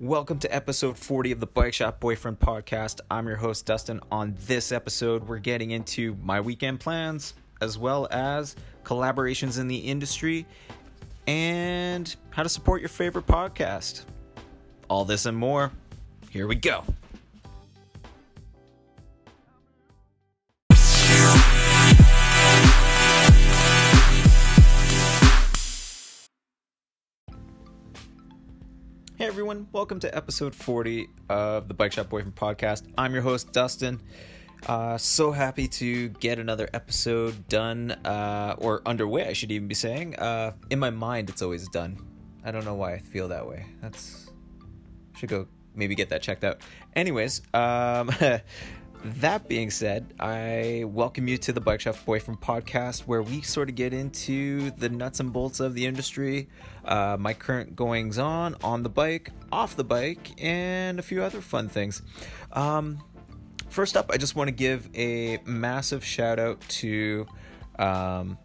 Welcome to episode 40 of the Bike Shop Boyfriend podcast. I'm your host, Dustin. On this episode, we're getting into my weekend plans, as well as collaborations in the industry and how to support your favorite podcast. All this and more. Here we go. Everyone, welcome to episode 40 of the Bike Shop Boyfriend podcast. I'm your host, Dustin. Uh, so happy to get another episode done, uh, or underway, I should even be saying. Uh, in my mind, it's always done. I don't know why I feel that way. That's. Should go maybe get that checked out. Anyways, um, that being said, I welcome you to the Bike Shop Boyfriend podcast, where we sort of get into the nuts and bolts of the industry, uh, my current goings on on the bike, off the bike, and a few other fun things. Um, first up, I just want to give a massive shout out to um,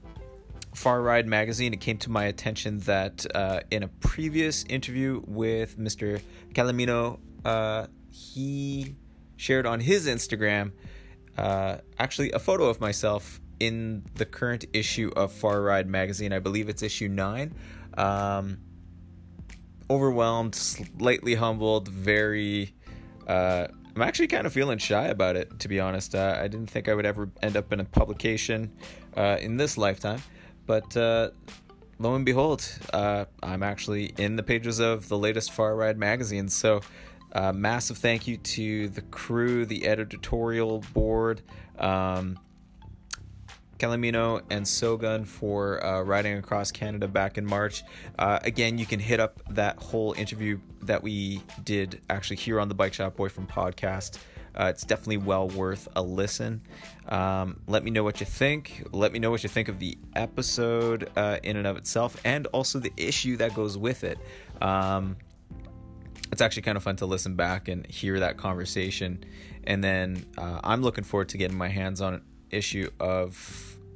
Far Ride Magazine. It came to my attention that uh, in a previous interview with Mr. Calamino, uh, he shared on his Instagram uh, actually a photo of myself in the current issue of Far Ride magazine. I believe it's issue nine. Um, overwhelmed, slightly humbled, very. Uh, I'm actually kind of feeling shy about it, to be honest. Uh, I didn't think I would ever end up in a publication uh, in this lifetime, but uh, lo and behold, uh, I'm actually in the pages of the latest Far Ride magazine. So uh, massive thank you to the crew, the editorial board, um, Calamino and Sogun for uh, riding across Canada back in March. Uh, again, you can hit up that whole interview that we did actually here on the Bike Shop Boyfriend podcast. Uh, it's definitely well worth a listen. Um, let me know what you think. Let me know what you think of the episode uh, in and of itself, and also the issue that goes with it. Um, it's actually kind of fun to listen back and hear that conversation. And then uh, I'm looking forward to getting my hands on an issue of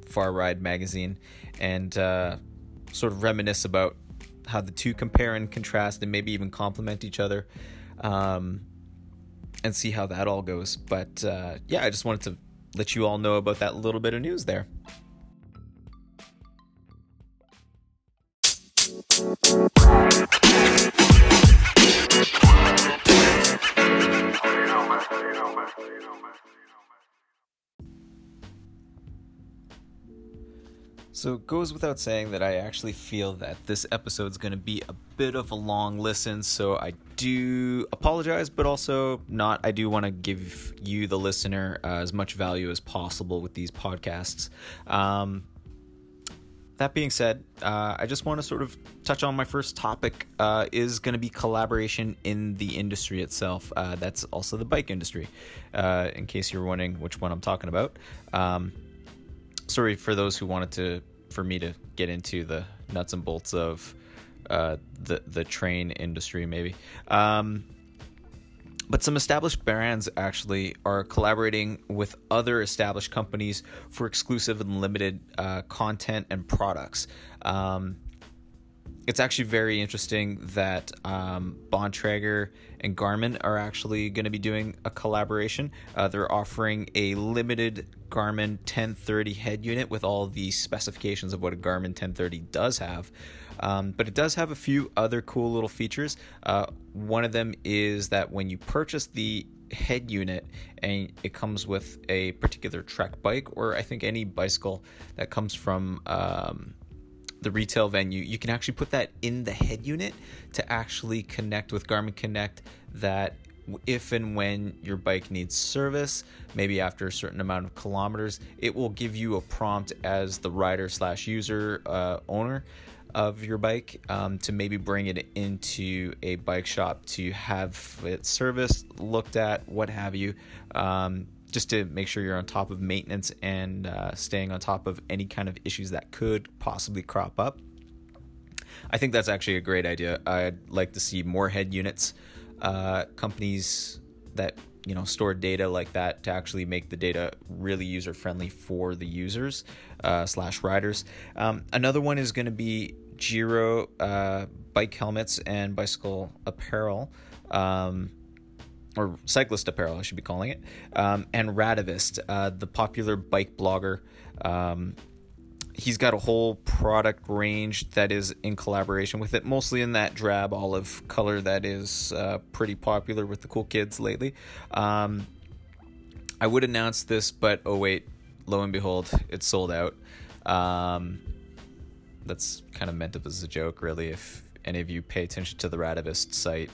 Far Ride magazine and uh, sort of reminisce about how the two compare and contrast and maybe even complement each other um, and see how that all goes. But uh, yeah, I just wanted to let you all know about that little bit of news there. So it goes without saying that I actually feel that this episode is going to be a bit of a long listen, so I do apologize, but also not. I do want to give you, the listener, uh, as much value as possible with these podcasts. Um, that being said, uh, I just want to sort of touch on my first topic uh, is going to be collaboration in the industry itself. Uh, that's also the bike industry, uh, in case you're wondering which one I'm talking about. Um, sorry for those who wanted to for me to get into the nuts and bolts of uh, the the train industry, maybe. Um, but some established brands actually are collaborating with other established companies for exclusive and limited uh, content and products. Um, it's actually very interesting that um, Bontrager and Garmin are actually going to be doing a collaboration. Uh, they're offering a limited Garmin 1030 head unit with all the specifications of what a Garmin 1030 does have. Um, but it does have a few other cool little features. Uh, one of them is that when you purchase the head unit and it comes with a particular track bike, or I think any bicycle that comes from um, the retail venue, you can actually put that in the head unit to actually connect with Garmin Connect. That if and when your bike needs service, maybe after a certain amount of kilometers, it will give you a prompt as the rider slash user uh, owner of your bike um, to maybe bring it into a bike shop to have it serviced, looked at, what have you. Um, just to make sure you're on top of maintenance and uh, staying on top of any kind of issues that could possibly crop up. I think that's actually a great idea. I'd like to see more head units, uh, companies that you know store data like that to actually make the data really user friendly for the users uh, slash riders. Um, another one is going to be Giro uh, bike helmets and bicycle apparel. Um, or cyclist apparel, I should be calling it, um, and Radavist, uh, the popular bike blogger. Um, he's got a whole product range that is in collaboration with it, mostly in that drab olive color that is uh, pretty popular with the cool kids lately. Um, I would announce this, but oh wait, lo and behold, it's sold out. Um, that's kind of meant as a joke, really. If any of you pay attention to the Radavist site,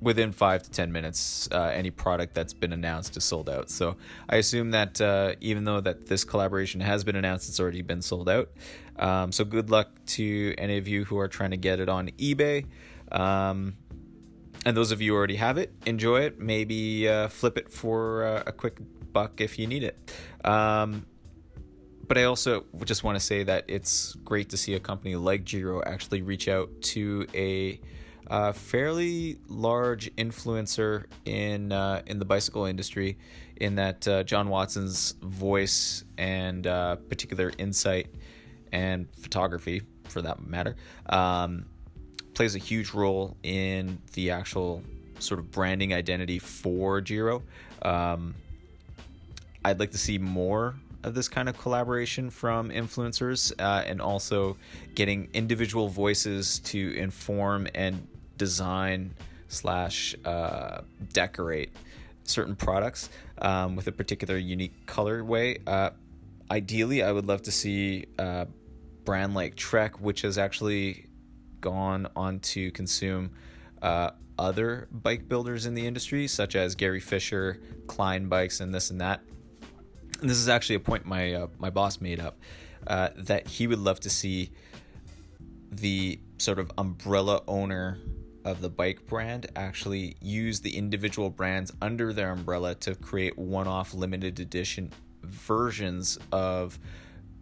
within five to ten minutes, uh, any product that's been announced is sold out. So I assume that uh, even though that this collaboration has been announced, it's already been sold out. Um, so good luck to any of you who are trying to get it on eBay. Um, and those of you who already have it, enjoy it. Maybe uh, flip it for uh, a quick buck if you need it. Um, but I also just want to say that it's great to see a company like Giro actually reach out to a a fairly large influencer in uh, in the bicycle industry, in that uh, John Watson's voice and uh, particular insight and photography, for that matter, um, plays a huge role in the actual sort of branding identity for Giro. Um, I'd like to see more of this kind of collaboration from influencers uh, and also getting individual voices to inform and design slash uh, decorate certain products um, with a particular unique colorway. Uh, ideally, I would love to see a brand like Trek, which has actually gone on to consume uh, other bike builders in the industry, such as Gary Fisher, Klein Bikes, and this and that. And this is actually a point my uh, my boss made up uh, that he would love to see the sort of umbrella owner of the bike brand actually use the individual brands under their umbrella to create one off limited edition versions of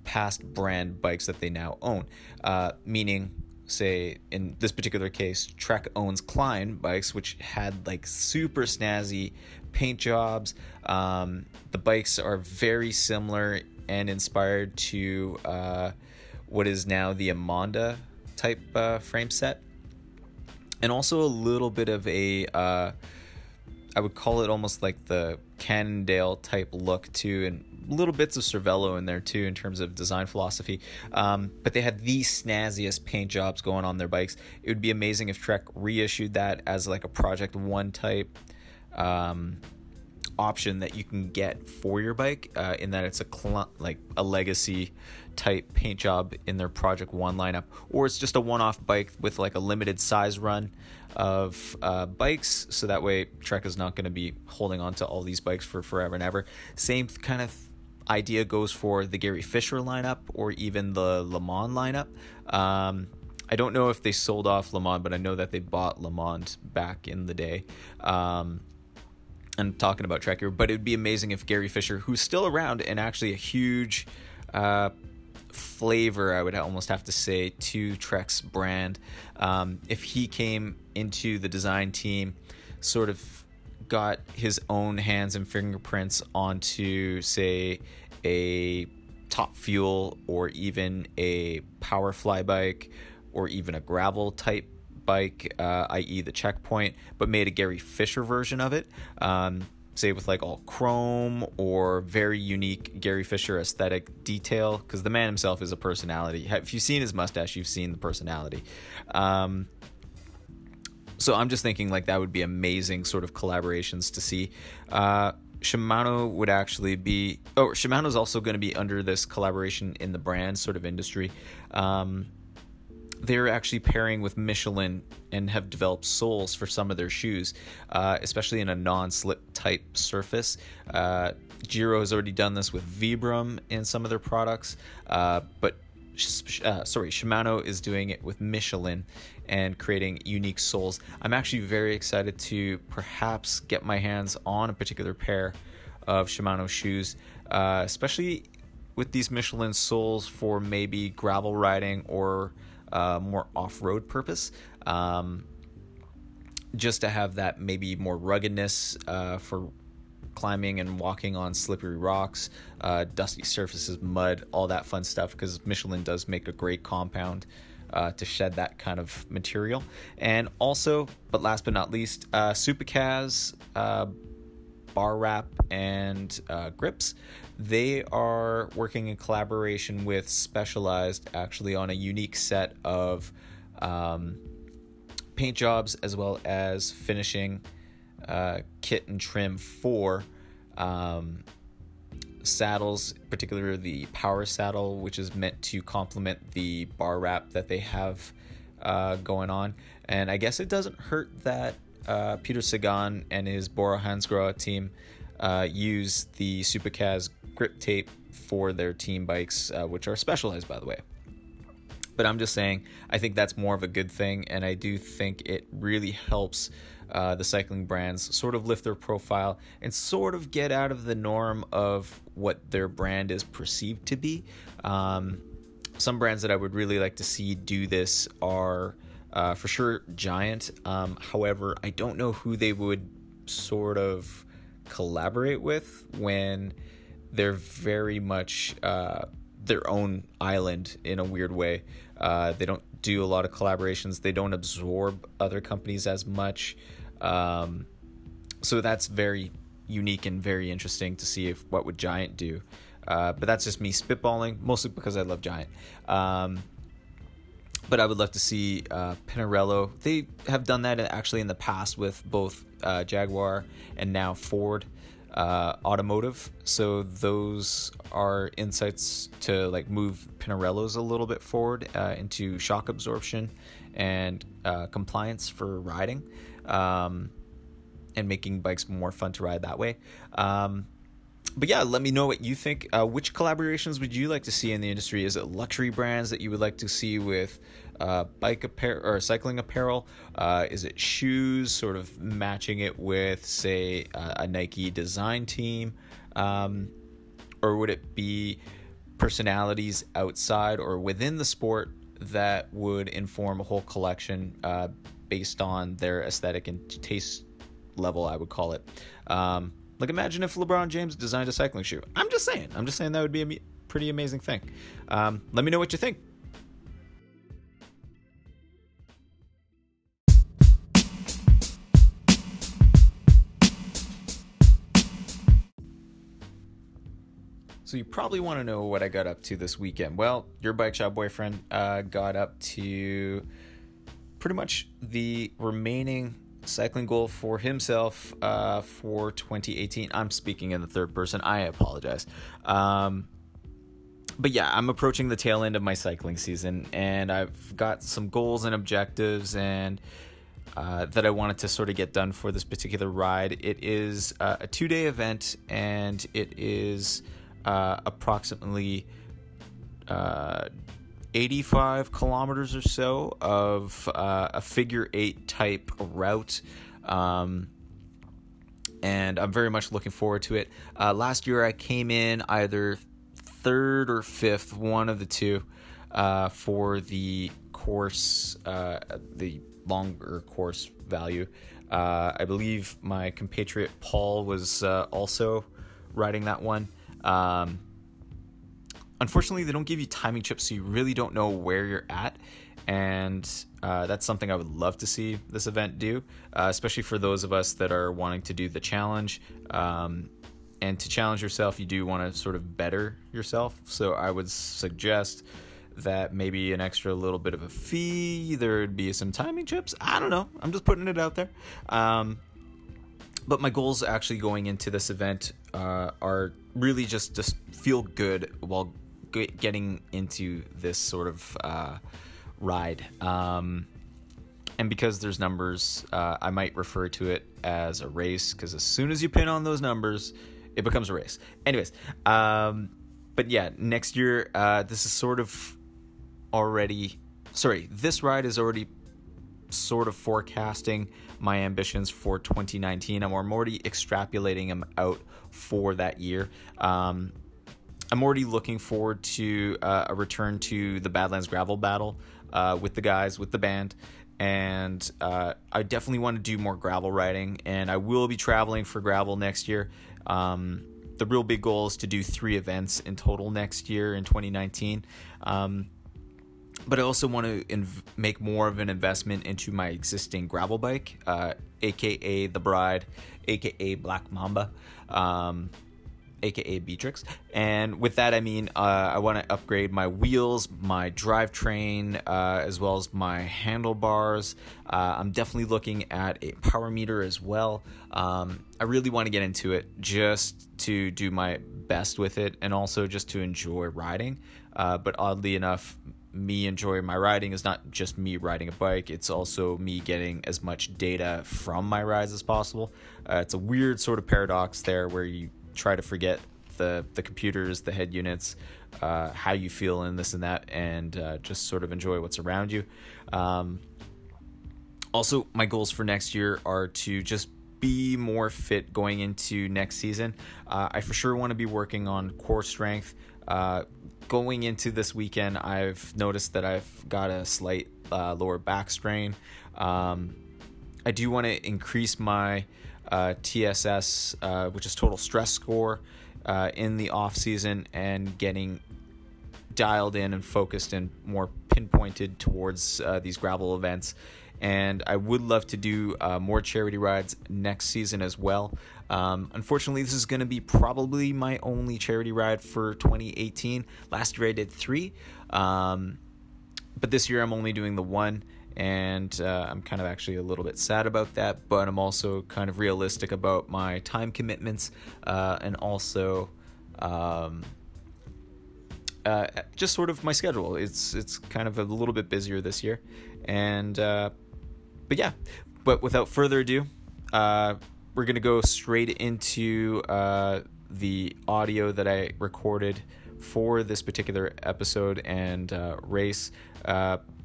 past brand bikes that they now own. Uh, meaning, say, in this particular case, Trek owns Klein bikes, which had like super snazzy paint jobs. Um, the bikes are very similar and inspired to uh, what is now the Emonda type uh, frame set and also a little bit of a uh, I would call it almost like the Cannondale type look too, and little bits of Cervelo in there too in terms of design philosophy. Um, but they had the snazziest paint jobs going on their bikes. It would be amazing if Trek reissued that as like a Project One type um, option that you can get for your bike. Uh, in that it's a cl- like a legacy type paint job in their Project One lineup, or it's just a one-off bike with like a limited size run of uh, bikes, so that way Trek is not going to be holding on to all these bikes for forever and ever. Same kind of idea goes for the Gary Fisher lineup or even the LeMond lineup. Um, I don't know if they sold off LeMond, but I know that they bought LeMond back in the day. Um, and talking about Trek here, but it'd be amazing if Gary Fisher, who's still around and actually a huge uh, flavor, I would almost have to say, to Trek's brand. Um, if he came into the design team, sort of got his own hands and fingerprints onto, say, a top fuel or even a power fly bike or even a gravel type bike, uh, i.e., the checkpoint, but made a Gary Fisher version of it. Um, say with like all chrome or very unique Gary Fisher aesthetic detail because the man himself is a personality. If you've seen his mustache, you've seen the personality. Um, so I'm just thinking like that would be amazing sort of collaborations to see. Uh, Shimano would actually be. Oh, Shimano is also going to be under this collaboration in the brand sort of industry. Um, they're actually pairing with Michelin and have developed soles for some of their shoes, uh, especially in a non-slip type surface. Uh, Giro has already done this with Vibram in some of their products, uh, but uh, sorry, Shimano is doing it with Michelin and creating unique soles. I'm actually very excited to perhaps get my hands on a particular pair of Shimano shoes, uh, especially with these Michelin soles for maybe gravel riding or uh, more off-road purpose. Um, just to have that maybe more ruggedness uh, for climbing and walking on slippery rocks, uh, dusty surfaces, mud, all that fun stuff. Because Michelin does make a great compound uh, to shed that kind of material. And also, but last but not least, uh, uh, bar wrap and uh, grips. They are working in collaboration with Specialized actually on a unique set of um, paint jobs as well as finishing uh, kit and trim for um, saddles, particularly the power saddle, which is meant to complement the bar wrap that they have uh, going on. And I guess it doesn't hurt that uh, Peter Sagan and his Bora Hansgrohe team uh, use the Supacaz grip tape for their team bikes, uh, which are specialized, by the way. But I'm just saying, I think that's more of a good thing, and I do think it really helps uh, the cycling brands sort of lift their profile and sort of get out of the norm of what their brand is perceived to be. Um, some brands that I would really like to see do this are uh, for sure Giant. Um, however, I don't know who they would sort of collaborate with when they're very much uh, their own island in a weird way. Uh, they don't do a lot of collaborations. They don't absorb other companies as much. Um, so that's very unique and very interesting to see if what would Giant do. Uh, but that's just me spitballing, mostly because I love Giant. Um, but I would love to see uh, Pinarello. They have done that actually in the past with both uh, Jaguar and now Ford uh, Automotive. So those are insights to like move Pinarellos a little bit forward uh, into shock absorption and uh, compliance for riding um, and making bikes more fun to ride that way. Um, but yeah, let me know what you think. Uh, which collaborations would you like to see in the industry? Is it luxury brands that you would like to see with uh, bike apparel or cycling apparel? Uh, is it shoes, sort of matching it with, say, a Nike design team? Um, or would it be personalities outside or within the sport that would inform a whole collection uh, based on their aesthetic and taste level, I would call it. Um, like, imagine if LeBron James designed a cycling shoe. I'm just saying. I'm just saying that would be a pretty amazing thing. Um, let me know what you think. So you probably want to know what I got up to this weekend. Well, your bike shop boyfriend uh, got up to pretty much the remaining cycling goal for himself uh, for 2018. I'm speaking in the third person. I apologize. Um, but yeah, I'm approaching the tail end of my cycling season, and I've got some goals and objectives and. Uh, that I wanted to sort of get done for this particular ride. It is uh, a two day event and it is uh, approximately uh, 85 kilometers or so of uh, a figure eight type route. Um, and I'm very much looking forward to it. Uh, last year I came in either third or fifth, one of the two, uh, for the course, uh, the longer course value. I believe my compatriot Paul was also riding that one. Um, unfortunately, they don't give you timing chips, so you really don't know where you're at. And uh, that's something I would love to see this event do, uh, especially for those of us that are wanting to do the challenge. Um, and to challenge yourself, you do want to sort of better yourself. So I would suggest that maybe an extra little bit of a fee, there'd be some timing chips. I don't know. I'm just putting it out there. Um, but my goals actually going into this event uh, are really just just feel good while getting into this sort of uh, ride. Um, and because there's numbers, uh, I might refer to it as a race because as soon as you pin on those numbers, it becomes a race. Anyways, um, but yeah, next year, uh, this is sort of already. Sorry, this ride is already sort of forecasting my ambitions for 2019. I'm already extrapolating them out for that year. Um, I'm already looking forward to uh, a return to the Badlands Gravel Battle uh, with the guys, with the band. And uh, I definitely want to do more gravel riding, and I will be traveling for gravel next year. Um, the real big goal is to do three events in total next year in 2019. Um, but I also want to inv- make more of an investment into my existing gravel bike, uh, aka the Bride, aka Black Mamba. Um, aka Beatrix. And with that, I mean uh, I want to upgrade my wheels, my drivetrain, uh, as well as my handlebars. Uh, I'm definitely looking at a power meter as well. Um, I really want to get into it just to do my best with it and also just to enjoy riding. Uh, but oddly enough, me enjoying my riding is not just me riding a bike, it's also me getting as much data from my rides as possible. Uh, it's a weird sort of paradox there where you try to forget the the computers, the head units, uh, how you feel and this and that, and uh, just sort of enjoy what's around you. Um, also, my goals for next year are to just be more fit going into next season. Uh, I for sure want to be working on core strength. Uh, going into this weekend, I've noticed that I've got a slight uh, lower back strain. Um, I do want to increase my uh, TSS, uh, which is total stress score, uh, in the off season and getting dialed in and focused and more pinpointed towards these gravel events. And I would love to do uh, more charity rides next season as well. Um, unfortunately, this is going to be probably my only charity ride for 2018. Last year I did three, um, but this year I'm only doing the one and uh, I'm kind of actually a little bit sad about that, but I'm also kind of realistic about my time commitments uh, and also um, uh, just sort of my schedule. It's it's kind of a little bit busier this year, and uh, but yeah. But without further ado, uh, we're gonna go straight into uh, the audio that I recorded for this particular episode and race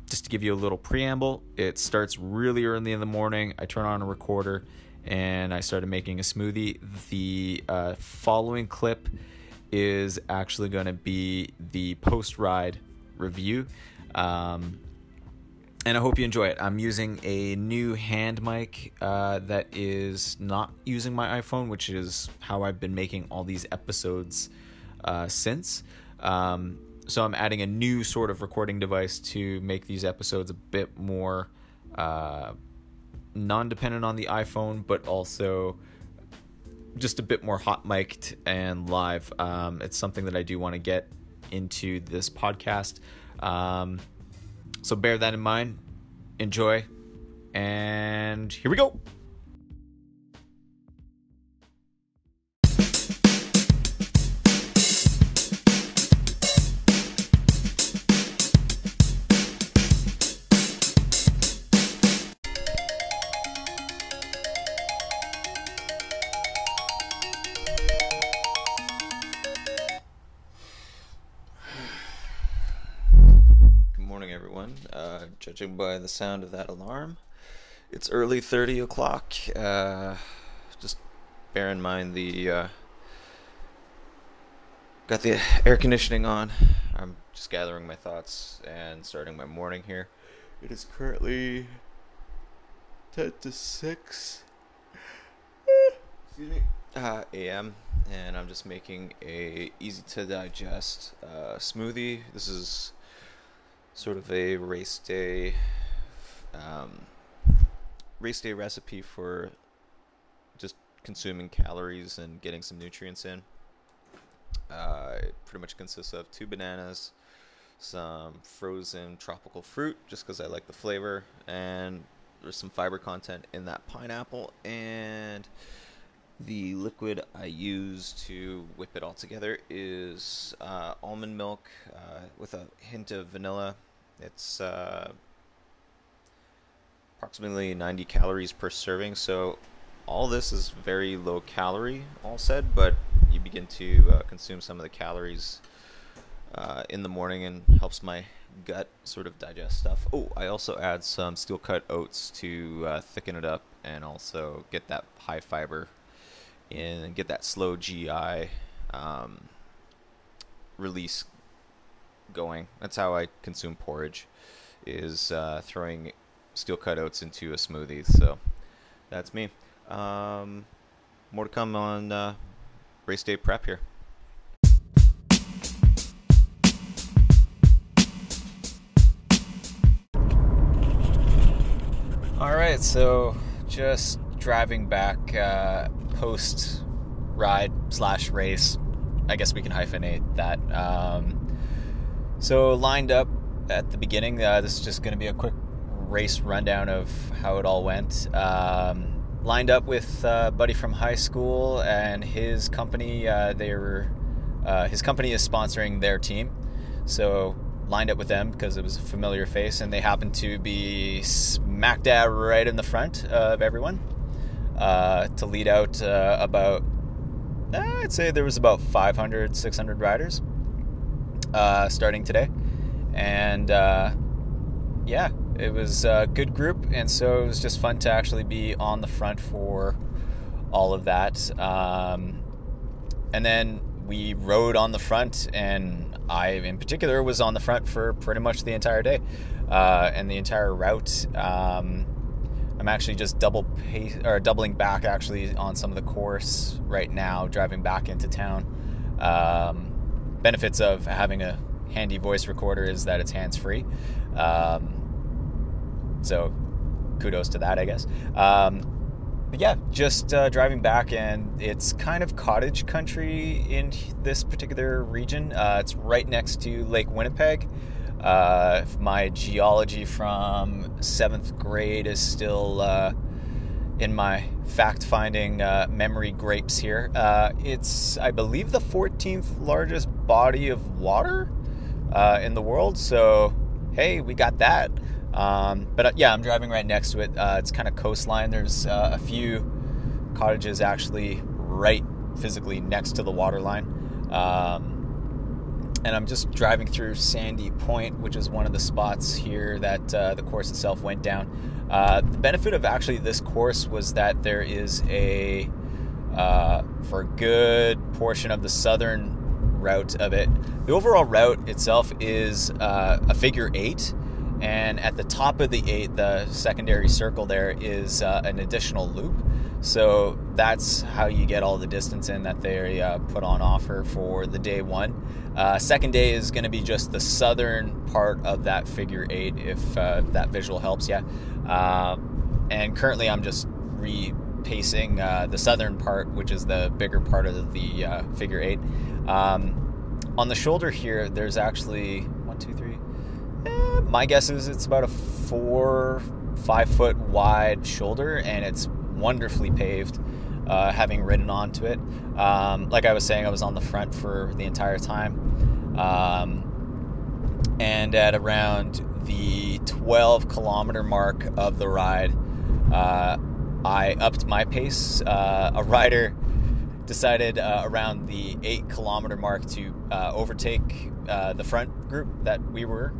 just to give you a little preamble, it starts really early in the morning. I turn on a recorder and I started making a smoothie. The uh, following clip is actually going to be the post ride review. Um, and I hope you enjoy it. I'm using a new hand mic uh, that is not using my iPhone, which is how I've been making all these episodes uh, since. Um, so I'm adding a new sort of recording device to make these episodes a bit more uh, non-dependent on the iPhone, but also just a bit more hot mic'd and live. Um, it's something that I do want to get into this podcast. Um, so bear that in mind. Enjoy. And here we go. Judging by the sound of that alarm. It's early 30 o'clock. Uh, just bear in mind the. Uh, got the air conditioning on. I'm just gathering my thoughts and starting my morning here. It is currently 10 to 6. Excuse me. Uh, a.m. and I'm just making a easy to digest uh, smoothie. This is sort of a race day um, race day recipe for just consuming calories and getting some nutrients in. Uh, it pretty much consists of two bananas, some frozen tropical fruit, just because I like the flavor, and there's some fiber content in that pineapple, and the liquid I use to whip it all together is uh, almond milk uh, with a hint of vanilla it's uh, approximately 90 calories per serving, so all this is very low calorie, all said, but you begin to uh, consume some of the calories uh, in the morning and helps my gut sort of digest stuff. Oh, I also add some steel cut oats to uh, thicken it up and also get that high fiber and get that slow GI um, release going. That's how I consume porridge, is uh, throwing steel cut oats into a smoothie. So that's me. Um, more to come on uh, race day prep here. All right, so just driving back uh, post ride slash race. I guess we can hyphenate that. Um, so lined up at the beginning. Uh, this is just going to be a quick race rundown of how it all went. Um, lined up with a buddy from high school and his company. Uh, they were uh, his company is sponsoring their team, so lined up with them because it was a familiar face, and they happened to be smack dab right in the front of everyone uh, to lead out uh, about. Uh, I'd say there was about 500, 600 riders uh, starting today, and uh, yeah, it was a good group, and so it was just fun to actually be on the front for all of that. Um, and then we rode on the front, and I, in particular, was on the front for pretty much the entire day uh, and the entire route. Um, I'm actually just double pace or doubling back actually on some of the course right now, driving back into town. Um, benefits of having a handy voice recorder is that it's hands free. Um, so kudos to that, I guess. Um, but yeah, just uh, driving back, and it's kind of cottage country in this particular region. Uh, it's right next to Lake Winnipeg. Uh, my geology from seventh grade is still uh, in my fact finding uh, memory grapes here. Uh, it's, I believe, the 14th largest body of water in the world. So, hey, we got that. Um, but uh, yeah, I'm driving right next to it. Uh, it's kind of coastline. There's uh, a few cottages actually right physically next to the water line. Um, and I'm just driving through Sandy Point, which is one of the spots here that uh, the course itself went down. Uh, the benefit of actually this course was that there is a, uh, for a good portion of the southern route of it, the overall route itself is a figure eight and at the top of the eight, the secondary circle there is uh, an additional loop. So that's how you get all the distance in that they uh, put on offer for the day one. Uh, second day is going to be just the southern part of that figure eight, if uh, that visual helps you. Uh, and currently, I'm just repacing uh, the southern part, which is the bigger part of the figure eight. Um, on the shoulder here, there's actually one, two, three my guess is it's about a four, five foot wide shoulder, and it's wonderfully paved. Uh, having ridden onto it, um, like I was saying, I was on the front for the entire time, um, and at around the 12 kilometer mark of the ride, uh, I upped my pace. Uh, a rider decided uh, around the eight kilometer mark to uh, overtake uh, the front group that we were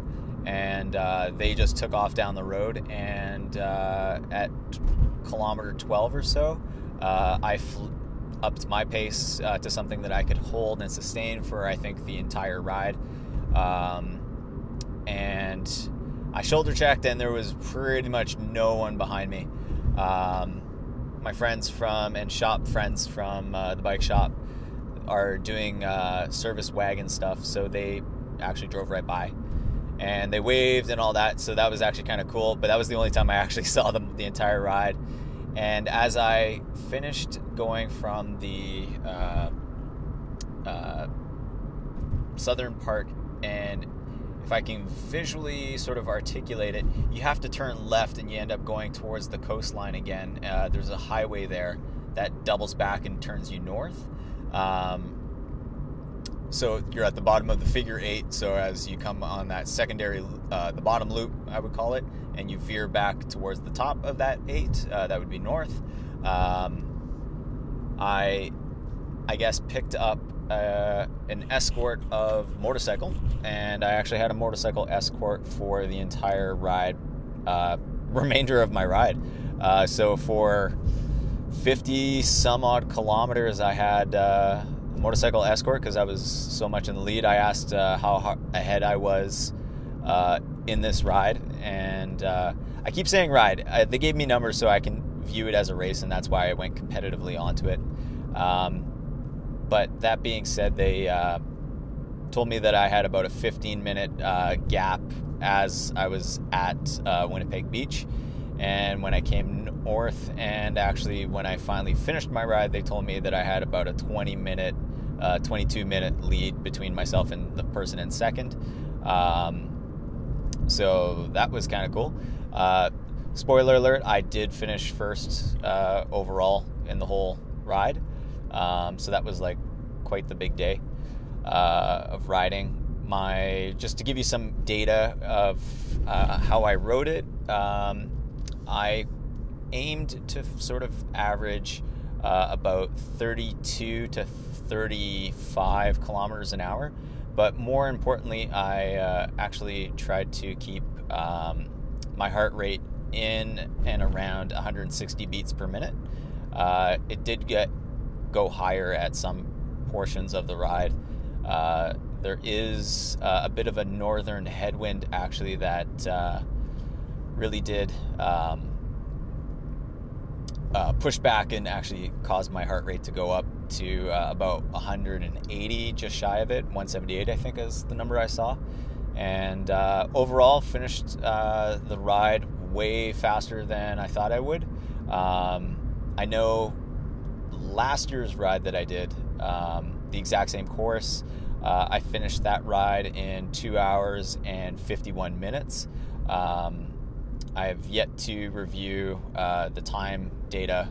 and uh, they just took off down the road. And uh, at kilometer 12 or so, uh, I fl- upped my pace to something that I could hold and sustain for I think the entire ride. Um, and I shoulder checked, and there was pretty much no one behind me. Um, my friends from and shop friends from uh, the bike shop are doing uh, service wagon stuff, so they actually drove right by and they waved and all that. So that was actually kind of cool. But that was the only time I actually saw them the entire ride. And as I finished going from the uh, uh, southern part, and if I can visually sort of articulate it, you have to turn left and you end up going towards the coastline again. Uh, there's a highway there that doubles back and turns you north. Um, so you're at the bottom of the figure eight. So as you come on that secondary, uh, the bottom loop, I would call it, and you veer back towards the top of that eight, uh, that would be north. Um, I, I guess, picked up uh, an escort of motorcycle, and I actually had a motorcycle escort for the entire ride, uh, remainder of my ride. Uh, so for 50 some odd kilometers, I had uh, motorcycle escort because I was so much in the lead. I asked uh, how ahead I was uh, in this ride, and I keep saying ride. I, they gave me numbers so I can view it as a race, and that's why I went competitively onto it. Um, but that being said, they uh, told me that I had about a 15 minute uh, gap as I was at uh, Winnipeg Beach. And when I came north, and actually when I finally finished my ride, they told me that I had about a 20 minute, uh, 22 minute lead between myself and the person in second. Um, so that was kind of cool. Uh, spoiler alert: I did finish first uh, overall in the whole ride. Um, so that was like quite the big day uh, of riding. My just to give you some data of uh, how I rode it. Um, I aimed to sort of average uh, about 32 to 35 kilometers an hour. But more importantly, I uh, actually tried to keep um, my heart rate in and around 160 beats per minute. Uh, it did get go higher at some portions of the ride. Uh, there is uh, a bit of a northern headwind actually that uh, really did um, uh, push back and actually caused my heart rate to go up to uh, about 180, just shy of it. 178, I think, is the number I saw. And uh, overall, finished the ride way faster than I thought I would. Um, I know last year's ride that I did, um, the exact same course, uh, I finished that ride in two hours and 51 minutes. Um, I have yet to review uh, the time data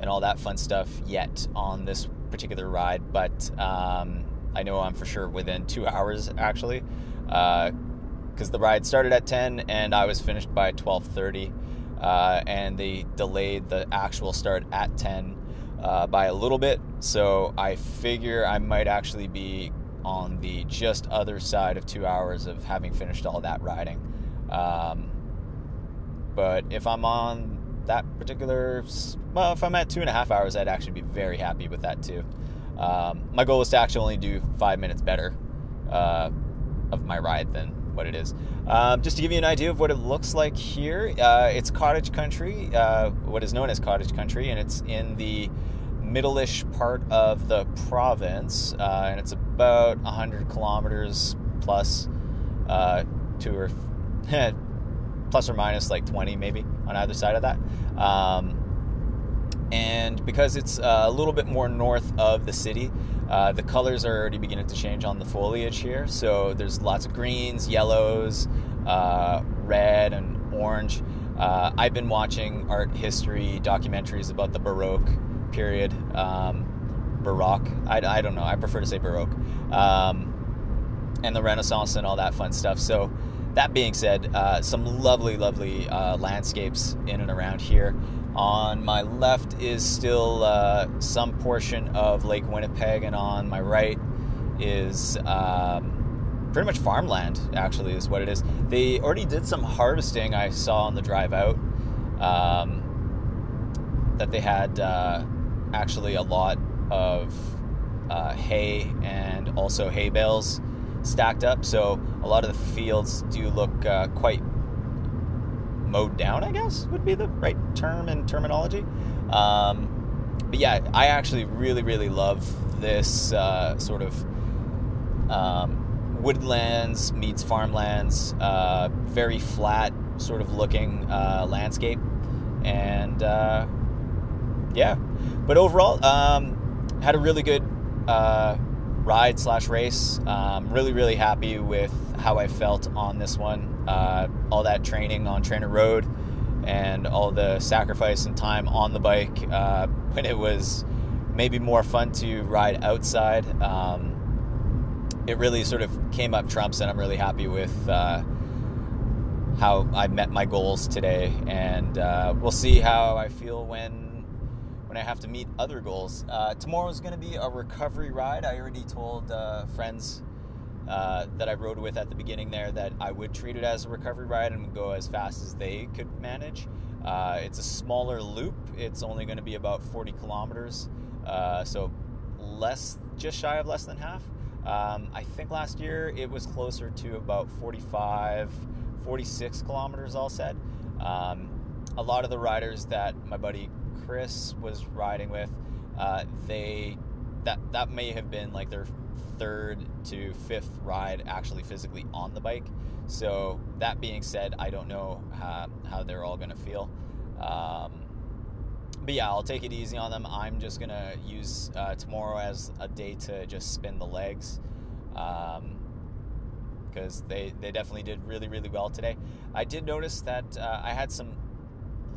and all that fun stuff yet on this particular ride, but um, I know I'm for sure within two hours actually, because uh, the ride started at 10 and I was finished by 12:30, uh, and they delayed the actual start at 10 uh, by a little bit. So I figure I might actually be on the just other side of two hours of having finished all that riding. Um, but if I'm on that particular, well, if I'm at two and a half hours, I'd actually be very happy with that too. Um, my goal is to actually only do five minutes better uh, of my ride than what it is. Um, just to give you an idea of what it looks like here, uh, it's cottage country, uh, what is known as cottage country, and it's in the middle-ish part of the province, uh, and it's about 100 kilometers plus uh, to or plus or minus like 20 maybe on either side of that. Um, and because it's uh, a little bit more north of the city, uh, the colors are already beginning to change on the foliage here. So there's lots of greens, yellows, uh, red, and orange. Uh, I've been watching art history documentaries about the Baroque period, um, Baroque. I, I don't know. I prefer to say Baroque, um, and the Renaissance and all that fun stuff. So, that being said, uh, some lovely, lovely uh, landscapes in and around here. On my left is still uh, some portion of Lake Winnipeg, and on my right is um, pretty much farmland. Actually, is what it is. They already did some harvesting. I saw on the drive out um, that they had uh, actually a lot of uh, hay and also hay bales stacked up. So a lot of the fields do look uh, quite mowed down, I guess would be the right term and terminology. Um, but yeah, I actually really, really love this uh, sort of um, woodlands meets farmlands, uh, very flat sort of looking uh, landscape. And uh, yeah, but overall, um, had a really good uh, ride slash race. Um, really, really happy with how I felt on this one. Uh, all that training on Trainer Road and all the sacrifice and time on the bike uh, when it was maybe more fun to ride outside. Um, it really sort of came up trumps, and I'm really happy with uh, how I met my goals today. And uh, we'll see how I feel when when I have to meet other goals. Uh, tomorrow is going to be a recovery ride. I already told uh, friends uh, that I rode with at the beginning there that I would treat it as a recovery ride and go as fast as they could manage. Uh, it's a smaller loop. It's only going to be about 40 kilometers, uh, so less, just shy of less than half. Um, I think last year it was closer to about 45, 46 kilometers all said. Um, a lot of the riders that my buddy Chris was riding with, uh, they that that may have been like their third to fifth ride actually physically on the bike. So that being said, I don't know how, how they're all going to feel. Um, but yeah, I'll take it easy on them. I'm just gonna use uh, tomorrow as a day to just spin the legs, because um, they they definitely did really really well today. I did notice that uh, I had some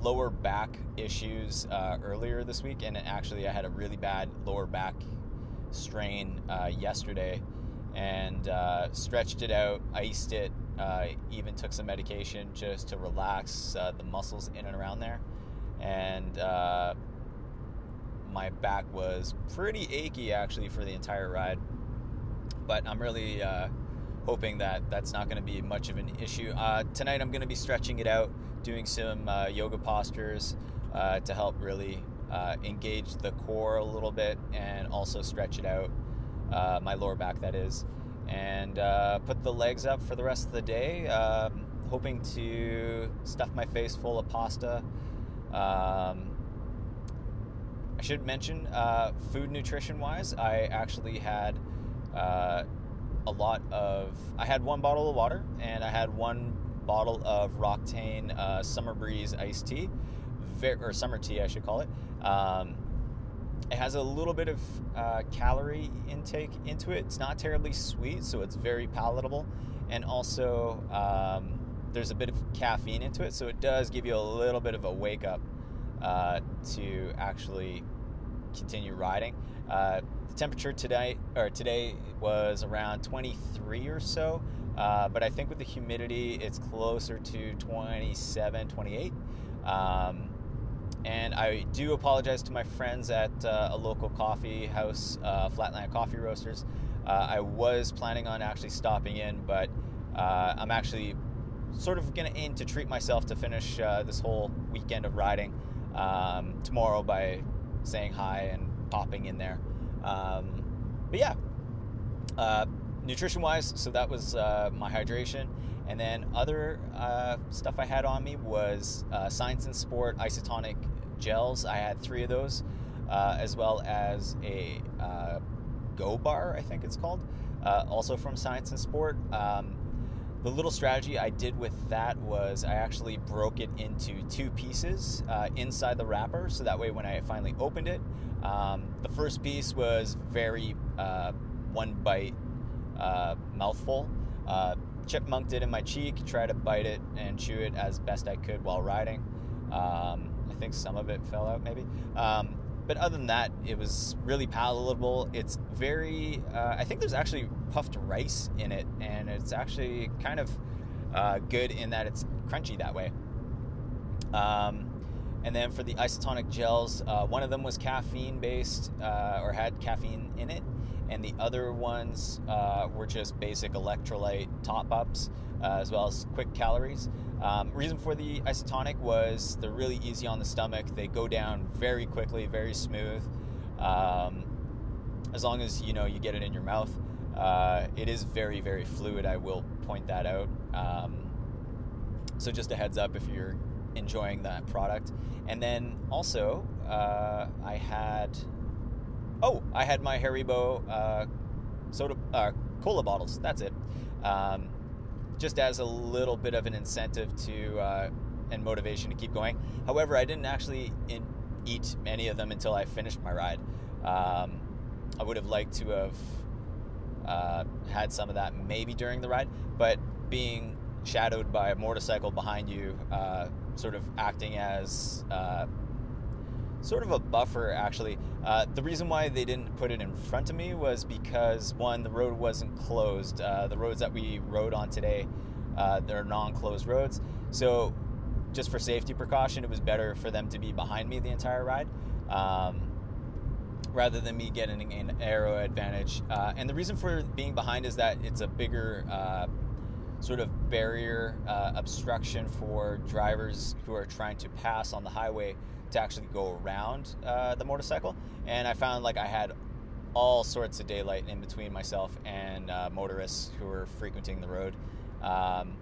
lower back issues uh, earlier this week, and actually I had a really bad lower back strain uh, yesterday, and uh, stretched it out, iced it, uh, even took some medication just to relax the muscles in and around there and uh, my back was pretty achy actually for the entire ride. But I'm really uh, hoping that that's not going to be much of an issue. Uh, tonight I'm going to be stretching it out, doing some uh, yoga postures uh, to help really uh, engage the core a little bit and also stretch it out, my lower back that is, and put the legs up for the rest of the day. Um, hoping to stuff my face full of pasta. Um, I should mention, uh, food nutrition wise, I actually had uh, a lot of. I had one bottle of water and I had one bottle of Roctane uh, Summer Breeze iced tea, or Summit Tea, I should call it. Um, it has a little bit of uh, calorie intake into it. It's not terribly sweet, so it's very palatable. And also, um, there's a bit of caffeine into it, so it does give you a little bit of a wake up uh, to actually continue riding. Uh, the temperature today or today was around 23 or so, uh, but I think with the humidity, it's closer to 27, 28. Um, and I do apologize to my friends at uh, a local coffee house, uh, Flatland Coffee Roasters. Uh, I was planning on actually stopping in, but I'm actually sort of going to aim to treat myself to finish uh, this whole weekend of riding um, tomorrow by saying hi and popping in there. Um, but yeah, uh, nutrition wise, so that was uh, my hydration. And then other uh, stuff I had on me was uh, Science in Sport isotonic gels. I had three of those, uh, as well as a Go Bar, I think it's called, also from Science in Sport. Um, the little strategy I did with that was I actually broke it into two pieces uh, inside the wrapper, so that way when I finally opened it, um, the first piece was very uh, one bite uh, mouthful. Uh, chipmunked it in my cheek, tried to bite it and chew it as best I could while riding. Um, I think some of it fell out maybe. Um, but other than that, it was really palatable. It's very, uh, I think there's actually puffed rice in it, and it's actually kind of uh, good in that it's crunchy that way. Um, and then for the isotonic gels, uh, one of them was caffeine based uh, or had caffeine in it, and the other ones uh, were just basic electrolyte top ups uh, as well as quick calories. Um, reason for the isotonic was they're really easy on the stomach. They go down very quickly, very smooth. Um, as long as you know you get it in your mouth, uh, it is very, very fluid. I will point that out. Um, so just a heads up if you're enjoying that product. And then also, uh, I had oh, I had my Haribo uh, soda uh, cola bottles. That's it. Um, just as a little bit of an incentive to uh, and motivation to keep going. However, I didn't actually in, eat any of them until I finished my ride. Um, I would have liked to have uh, had some of that maybe during the ride, but being shadowed by a motorcycle behind you, uh, sort of acting as uh, sort of a buffer actually. Uh, the reason why they didn't put it in front of me was because one, the road wasn't closed. Uh, the roads that we rode on today, uh, they're non-closed roads, so just for safety precaution, it was better for them to be behind me the entire ride. Um, rather than me getting an aero advantage. Uh, and the reason for being behind is that it's a bigger uh, sort of barrier uh, obstruction for drivers who are trying to pass on the highway to actually go around uh, the motorcycle. And I found like I had all sorts of daylight in between myself and uh, motorists who were frequenting the road. Um,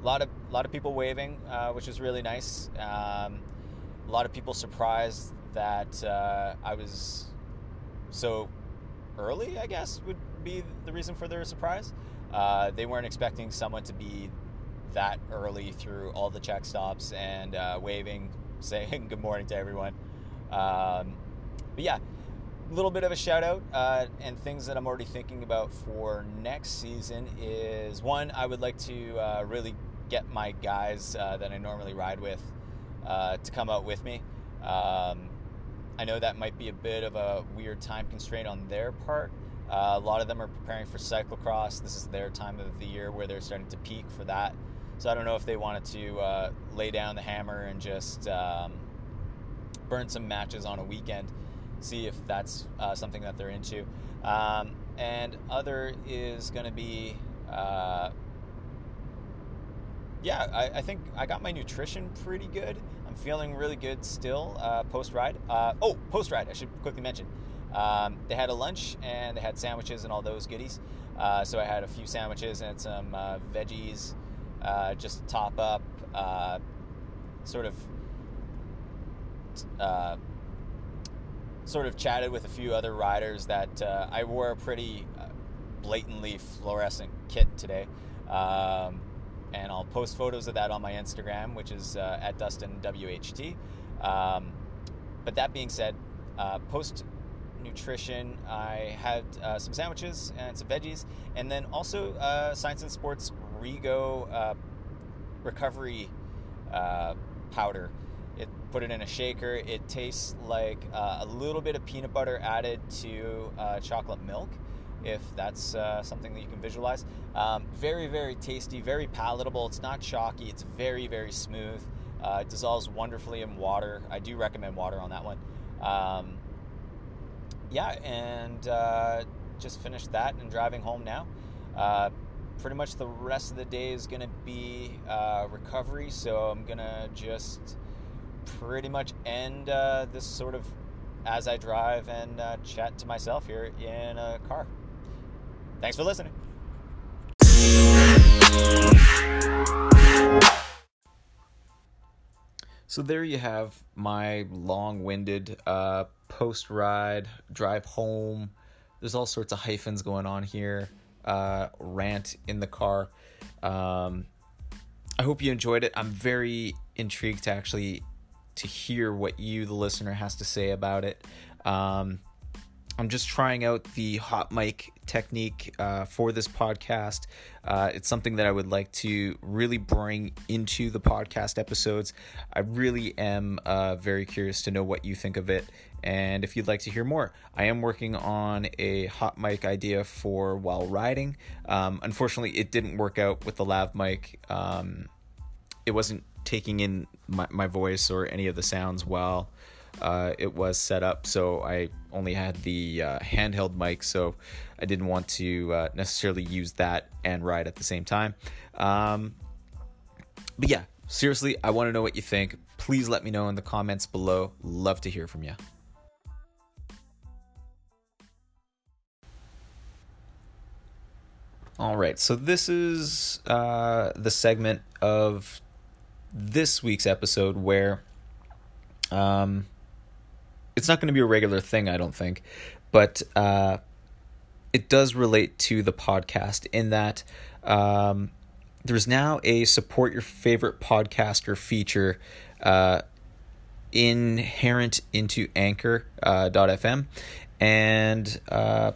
a lot of lot of people waving, uh, which was really nice. Um, a lot of people surprised that uh, I was so early. I guess would be the reason for their surprise. Uh, they weren't expecting someone to be that early through all the check stops and uh, waving, saying good morning to everyone. Um, but yeah, a little bit of a shout out uh, and things that I'm already thinking about for next season is one, I would like to uh, really get my guys uh, that I normally ride with uh, to come out with me. Um, I know that might be a bit of a weird time constraint on their part. Uh, a lot of them are preparing for cyclocross. This is their time of the year where they're starting to peak for that. So I don't know if they wanted to uh, lay down the hammer and just um, burn some matches on a weekend, see if that's uh, something that they're into. Um, and other is going to be uh, yeah, I, I, think I got my nutrition pretty good. I'm feeling really good still uh, post ride. Uh, oh, post ride, I should quickly mention. Um, they had a lunch and they had sandwiches and all those goodies. Uh, so I had a few sandwiches and some uh, veggies uh, just top up. Uh, sort of. sort of chatted with a few other riders that I wore a pretty blatantly fluorescent kit today. Um, and I'll post photos of that on my Instagram, which is uh, at Dustin WHT. Um, but that being said, uh, post nutrition, I had uh, some sandwiches and some veggies, and then also uh, Science in Sports Rego uh, recovery uh, powder. It put it in a shaker. It tastes like a little bit of peanut butter added to chocolate milk if that's uh, something that you can visualize. Um, very, very tasty, very palatable. It's not chalky, it's very, very smooth. Uh, it dissolves wonderfully in water. I do recommend water on that one. Um, yeah, and uh, just finished that and driving home now. Uh, pretty much the rest of the day is going to be uh, recovery, so I'm going to just pretty much end uh, this sort of as I drive and chat to myself here in a car. Thanks for listening. So there you have my long-winded uh, post-ride drive home. There's all sorts of hyphens going on here. Uh, rant in the car. Um, I hope you enjoyed it. I'm very intrigued to actually to hear what you, the listener, has to say about it. Um, I'm just trying out the hot mic technique uh, for this podcast. Uh, it's something that I would like to really bring into the podcast episodes. I really am uh, very curious to know what you think of it. And if you'd like to hear more, I am working on a hot mic idea for while riding. Um, unfortunately, it didn't work out with the lav mic. Um, it wasn't taking in my, my voice or any of the sounds while uh, it was set up. So I only had the uh, handheld mic, so I didn't want to uh, necessarily use that and ride at the same time. Um, but yeah, seriously, I want to know what you think. Please let me know in the comments below. Love to hear from you. All right, so this is uh, the segment of this week's episode where um, it's not going to be a regular thing, I don't think, but uh, it does relate to the podcast in that um, there's now a support your favorite podcaster feature uh, inherent into Anchor.fm, uh, and uh,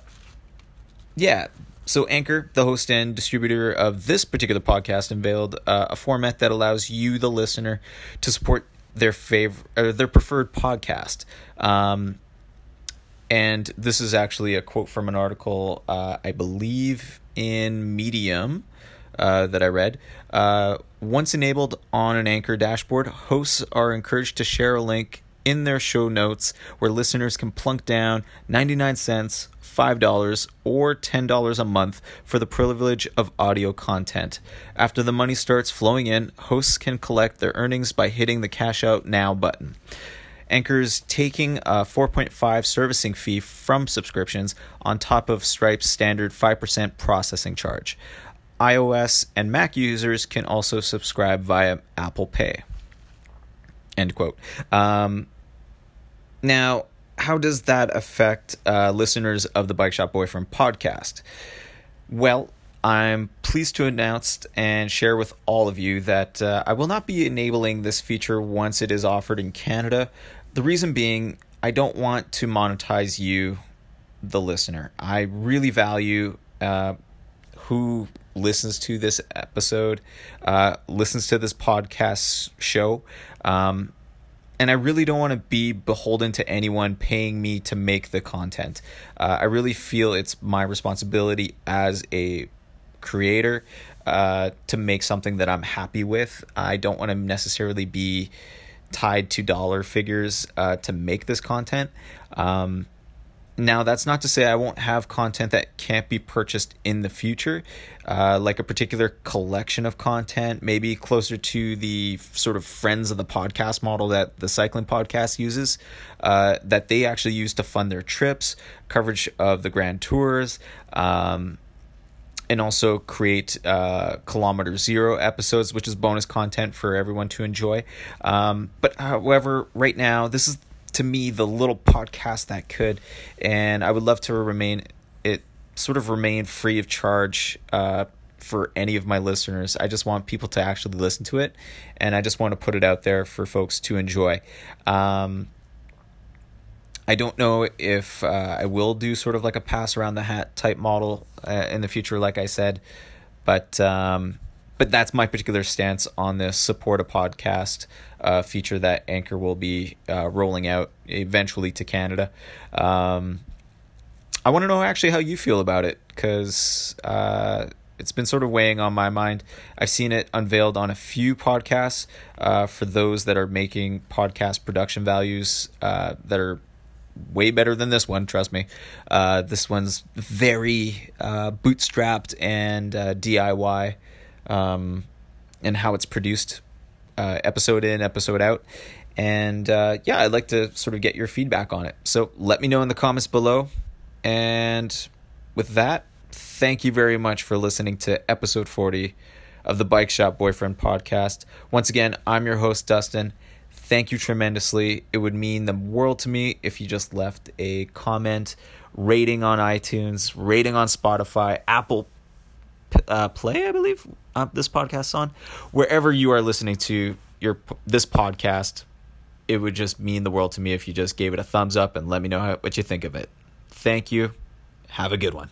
yeah. So, Anchor, the host and distributor of this particular podcast, unveiled uh, a format that allows you, the listener, to support their favorite or their preferred podcast. Um, and this is actually a quote from an article, uh, I believe, in Medium uh, that I read. Uh, once enabled on an Anchor dashboard, hosts are encouraged to share a link in their show notes where listeners can plunk down 99 cents $5 or $10 a month for the privilege of audio content. After the money starts flowing in, hosts can collect their earnings by hitting the Cash Out Now button. Anchor's taking a 4.5 servicing fee from subscriptions on top of Stripe's standard 5% processing charge. iOS and Mac users can also subscribe via Apple Pay. End quote. Um, now, how does that affect uh, listeners of the Bike Shop Boyfriend podcast? Well, I'm pleased to announce and share with all of you that uh, I will not be enabling this feature once it is offered in Canada. The reason being, I don't want to monetize you, the listener. I really value uh, who listens to this episode, uh, listens to this podcast show. Um, and I really don't want to be beholden to anyone paying me to make the content. Uh, I really feel it's my responsibility as a creator uh, to make something that I'm happy with. I don't want to necessarily be tied to dollar figures uh, to make this content. Um, now, that's not to say I won't have content that can't be purchased in the future, uh, like a particular collection of content, maybe closer to the sort of friends of the podcast model that the cycling podcast uses, uh, that they actually use to fund their trips, coverage of the grand tours. Um, and also create uh, kilometer zero episodes, which is bonus content for everyone to enjoy. Um, but however, right now, this is to me the little podcast that could, and I would love to remain it sort of remain free of charge uh, for any of my listeners. I just want people to actually listen to it, and I just want to put it out there for folks to enjoy. Um, I don't know if uh, I will do sort of like a pass around the hat type model uh, in the future, like I said, but um, but that's my particular stance on this support a podcast uh, feature that Anchor will be uh, rolling out eventually to Canada. Um, I want to know actually how you feel about it because uh, it's been sort of weighing on my mind. I've seen it unveiled on a few podcasts uh, for those that are making podcast production values uh, that are way better than this one. Trust me. Uh, this one's very bootstrapped and DIY, um, and how it's produced, uh, episode in, episode out. And uh, yeah, I'd like to sort of get your feedback on it. So let me know in the comments below. And with that, thank you very much for listening to episode 40 of the Bike Shop Boyfriend podcast. Once again, I'm your host, Dustin. Thank you tremendously. It would mean the world to me if you just left a comment, rating on iTunes, rating on Spotify, Apple uh, Play, I believe uh, this podcast on, wherever you are listening to your this podcast. It would just mean the world to me if you just gave it a thumbs up and let me know how, what you think of it. Thank you. Have a good one.